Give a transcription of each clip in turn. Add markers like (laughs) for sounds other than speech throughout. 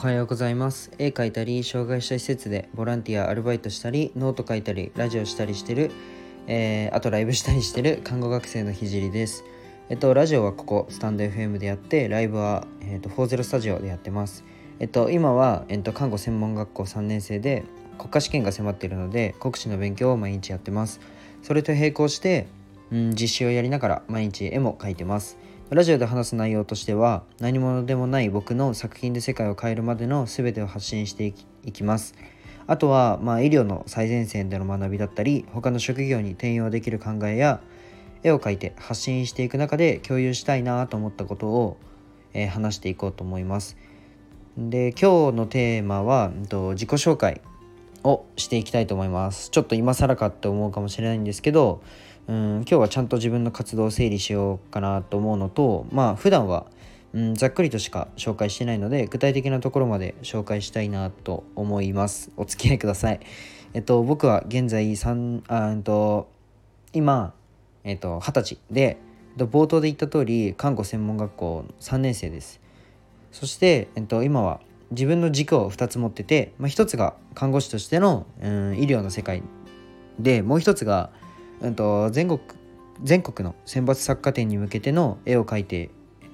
はようございます。絵描いたり障害者施設でボランティアアルバイトしたりノート書いたりラジオしたりしてる、えー、あとライブしたりしてる看護学生のひじりです。えっとラジオはここスタンド FM でやってライブは、えっと、40スタジオでやってます。えっと今は、えっと、看護専門学校3年生で国家試験が迫っているので国試の勉強を毎日やってます。それと並行して、うん、実習をやりながら毎日絵も描いてます。ラジオで話す内容としては何者でもない僕の作品で世界を変えるまでの全てを発信していきます。あとは、まあ、医療の最前線での学びだったり他の職業に転用できる考えや絵を描いて発信していく中で共有したいなと思ったことを、えー、話していこうと思います。で今日のテーマは、えっと、自己紹介をしていきたいと思います。ちょっと今更かって思うかもしれないんですけどうん今日はちゃんと自分の活動を整理しようかなと思うのとまあ普段はうんざっくりとしか紹介してないので具体的なところまで紹介したいなと思います。お付き合いください。えっと僕は現在3あえっと今えっと二十歳で冒頭で言った通り看護専門学校3年生です。そして、えっと、今は自分の軸を2つ持ってて、まあ、1つが看護師としての、うん、医療の世界でもう1つがうんと全国全国の選抜作家展に向けての絵を描いて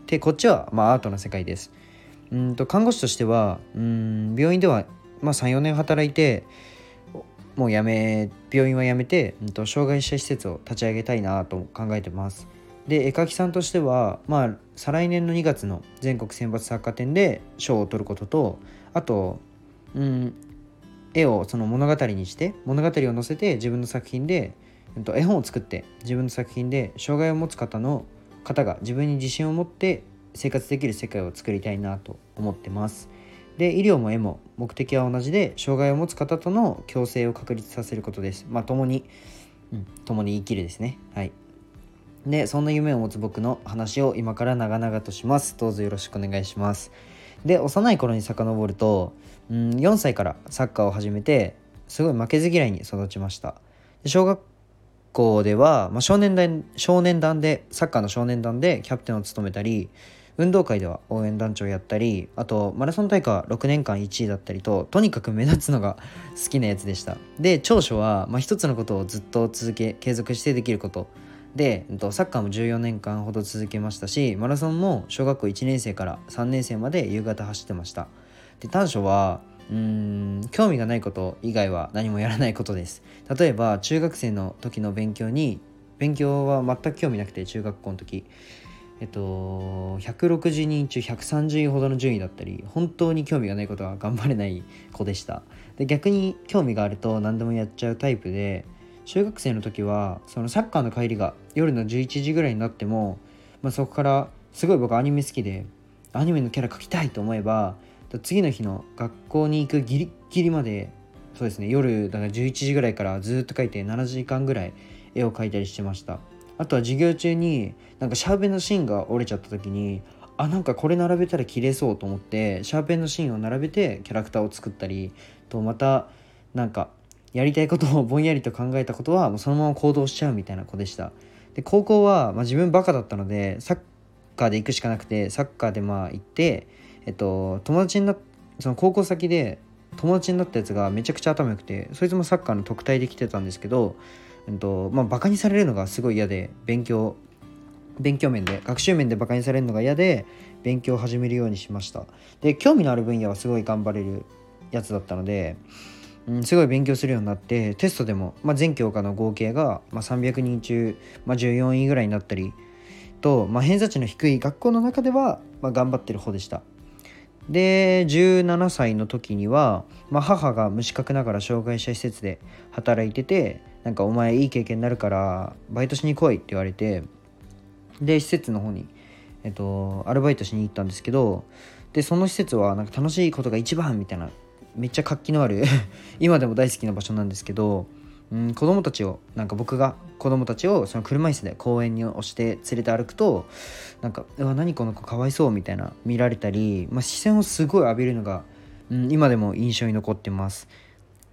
でこっちはまあアートの世界です。うんと看護師としてはうん病院では、まあ、34年働いてもう辞め病院は辞めて、うんと、障害者施設を立ち上げたいなと考えてます。で絵描きさんとしてはまあ再来年の2月の全国選抜作家展で賞を取ることとあとうん絵をその物語にして物語を載せて自分の作品で絵本を作って自分の作品で障害を持つ方の方が自分に自信を持って生活できる世界を作りたいなと思ってます。で医療も絵も目的は同じで障害を持つ方との共生を確立させることです。まあ共に、うん、共に生きるですね。はい。でそんな夢を持つ僕の話を今から長々とします。どうぞよろしくお願いします。で幼い頃に遡ると、うん、4歳からサッカーを始めてすごい負けず嫌いに育ちました。小学校では、まあ、少年団少年団でサッカーの少年団でキャプテンを務めたり運動会では応援団長やったりあとマラソン大会は6年間1位だったりととにかく目立つのが (laughs) 好きなやつでした。で長所は、まあ、一つのことをずっと続け継続してできること。でサッカーも14年間ほど続けましたしマラソンも小学校1年生から3年生まで夕方走ってました。で短所はうーん興味がないこと以外は何もやらないことです。例えば中学生の時の勉強に勉強は全く興味なくて中学校の時。えっと160人中130位ほどの順位だったり本当に興味がないことは頑張れない子でした。で逆に興味があると何でもやっちゃうタイプで中学生の時はそのサッカーの帰りが夜の11時ぐらいになっても、まあ、そこからすごい僕アニメ好きでアニメのキャラ描きたいと思えば次の日の学校に行くギリギリまでそうですね夜だから11時ぐらいからずっと描いて7時間ぐらい絵を描いたりしてました。あとは授業中になんかシャーペンの芯が折れちゃった時にあなんかこれ並べたら切れそうと思ってシャーペンの芯を並べてキャラクターを作ったりとまたなんかやりたいことをぼんやりと考えたことはもうそのまま行動しちゃうみたいな子でした。で高校は、まあ、自分バカだったのでサッカーで行くしかなくてサッカーでまあ行ってえっと友達になその高校先で友達になったやつがめちゃくちゃ頭良くてそいつもサッカーの特待で来てたんですけど、えっとまあ、バカにされるのがすごい嫌で勉強勉強面で学習面でバカにされるのが嫌で勉強を始めるようにしました。で興味のある分野はすごい頑張れるやつだったので、うん、すごい勉強するようになってテストでも、まあ、全教科の合計が、まあ、300人中、まあ、14位ぐらいになったりと、まあ、偏差値の低い学校の中では、まあ、頑張ってる方でした。で17歳の時には、まあ、母が無資格ながら障害者施設で働いててなんかお前いい経験になるからバイトしに来いって言われてで施設の方に、えっと、アルバイトしに行ったんですけどでその施設はなんか楽しいことが一番みたいなめっちゃ活気のある (laughs) 今でも大好きな場所なんですけどうん、子供たちをなんか僕が子供たちをその車椅子で公園に押して連れて歩くとなんか「うわ何この子かわいそう」みたいな見られたり、まあ、視線をすごい浴びるのが、うん、今でも印象に残ってます。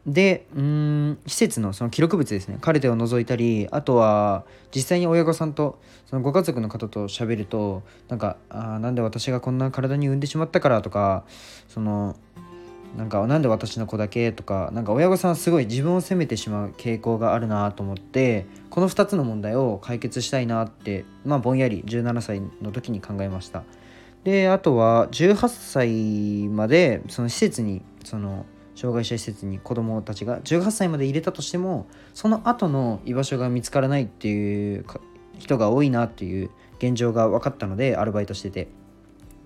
でうん施設のその記録物ですね。カルテを除いたりあとは実際に親御さんとそのご家族の方と喋るとなんかあなんで私がこんな体に産んでしまったからとかそのなんかなんで私の子だけとかなんか親御さんすごい自分を責めてしまう傾向があるなと思ってこの2つの問題を解決したいなってまあぼんやり17歳の時に考えました。であとは18歳までその施設にその障害者施設に子どもたちが18歳まで入れたとしてもその後の居場所が見つからないっていう人が多いなっていう現状が分かったのでアルバイトしてて。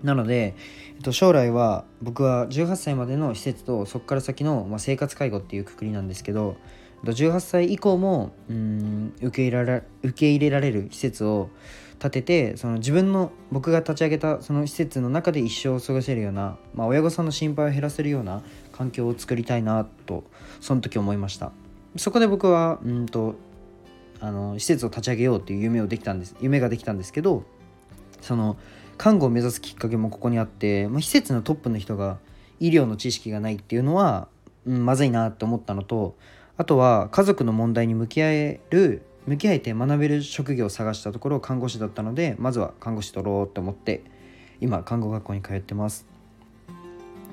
なので、えっと、将来は僕は18歳までの施設とそこから先の、まあ、生活介護っていうくくりなんですけど18歳以降もうん受け入れられ受け入れられる施設を建ててその自分の僕が立ち上げたその施設の中で一生を過ごせるような、まあ、親御さんの心配を減らせるような環境を作りたいなとその時思いました。そこで僕はうんとあの施設を立ち上げようっていう夢をできたんです夢ができたんですけどその看護を目指すきっかけもここにあって、まあ、施設のトップの人が医療の知識がないっていうのは、うん、まずいなって思ったのとあとは家族の問題に向き合える向き合えて学べる職業を探したところを看護師だったのでまずは看護師取ろうって思って今看護学校に通ってます。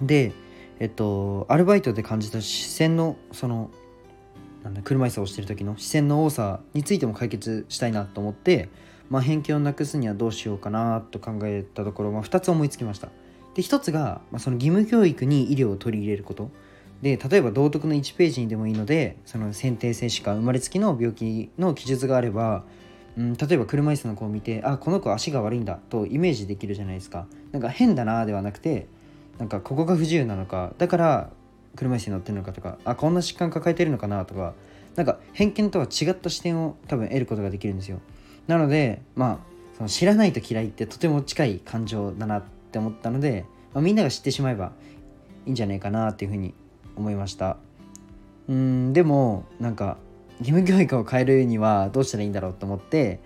でえっとアルバイトで感じた視線のそのなんだ車椅子をしてる時の視線の多さについても解決したいなと思って、まあ、偏見をなくすにはどうしようかなと考えたところ、まあ、2つ思いつきました。で1つが、まあ、その義務教育に医療を取り入れること。で例えば道徳の1ページにでもいいのでその先天性疾患生まれつきの病気の記述があれば、うん、例えば車椅子の子を見てあこの子足が悪いんだとイメージできるじゃないですか。なんか変だなではなくてなんかここが不自由なのか。だから車椅子に乗ってるのかとかあこんな疾患抱えてるのかなとかなんか偏見とは違った視点を多分得ることができるんですよ。なのでまあその知らないと嫌いってとても近い感情だなって思ったので、まあ、みんなが知ってしまえばいいんじゃないかなっていうふうに思いました。うんでもなんか義務教育を変えるにはどうしたらいいんだろうと思って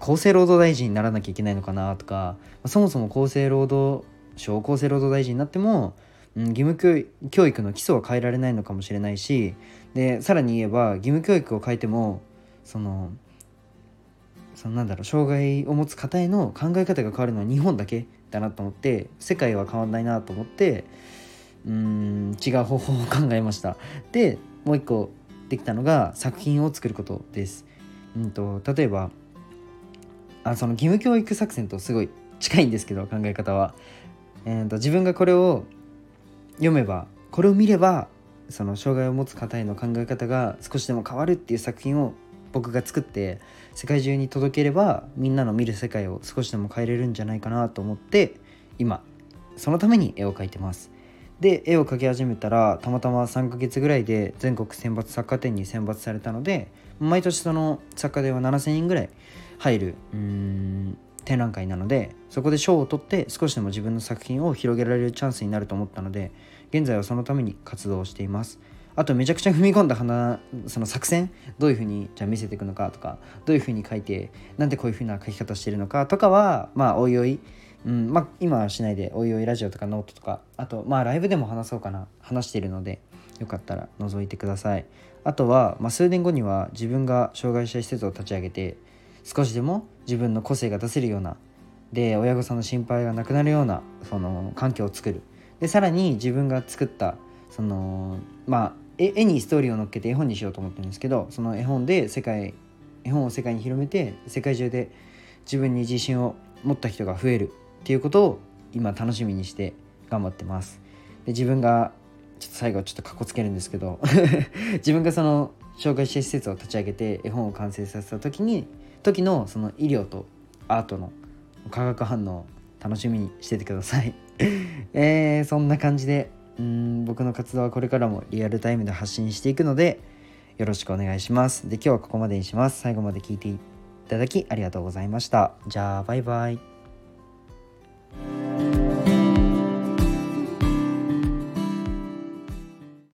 厚生労働大臣にならなきゃいけないのかなとかそもそも厚生労働省厚生労働大臣になっても、うん、義務教育の基礎は変えられないのかもしれないしでさらに言えば義務教育を変えてもそのそのなんだろう障害を持つ方への考え方が変わるのは日本だけだなと思って世界は変わんないなと思ってうーん違う方法を考えました。でもう一個できたのが作品を作ることです、うんと、例えばあその義務教育作戦とすごい近いんですけど考え方は。えーと、自分がこれを読めばこれを見ればその障害を持つ方への考え方が少しでも変わるっていう作品を僕が作って世界中に届ければみんなの見る世界を少しでも変えれるんじゃないかなと思って今そのために絵を描いてます。で絵を描き始めたらたまたま3ヶ月ぐらいで全国選抜作家展に選抜されたので毎年その作家では7,000人ぐらい入るうん展覧会なのでそこで賞を取って少しでも自分の作品を広げられるチャンスになると思ったので現在はそのために活動しています。あとめちゃくちゃ踏み込んだ花その作戦どういうふうにじゃあ見せていくのかとかどういうふうに書いてなんでこういうふうな書き方してるのかとかはまあおいおいうんまあ、今はしないでおいおいラジオとかノートとかあとまあライブでも話そうかな話しているのでよかったら覗いてください。あとは、まあ、数年後には自分が障害者施設を立ち上げて少しでも自分の個性が出せるようなで親御さんの心配がなくなるようなその環境を作る。でさらに自分が作ったそのまあ絵にストーリーを乗っけて絵本にしようと思ってるんですけどその絵本で世界絵本を世界に広めて世界中で自分に自信を持った人が増えるっていうことを今楽しみにして頑張ってます。で自分がちょっと最後ちょっとかっこつけるんですけど (laughs) 自分がその障害者施設を立ち上げて絵本を完成させた時に時のその医療とアートの化学反応楽しみにしててください。(laughs) えー、そんな感じでうん。僕の活動はこれからもリアルタイムで発信していくのでよろしくお願いします。で今日はここまでにします。最後まで聞いていただきありがとうございました。じゃあバイバイ。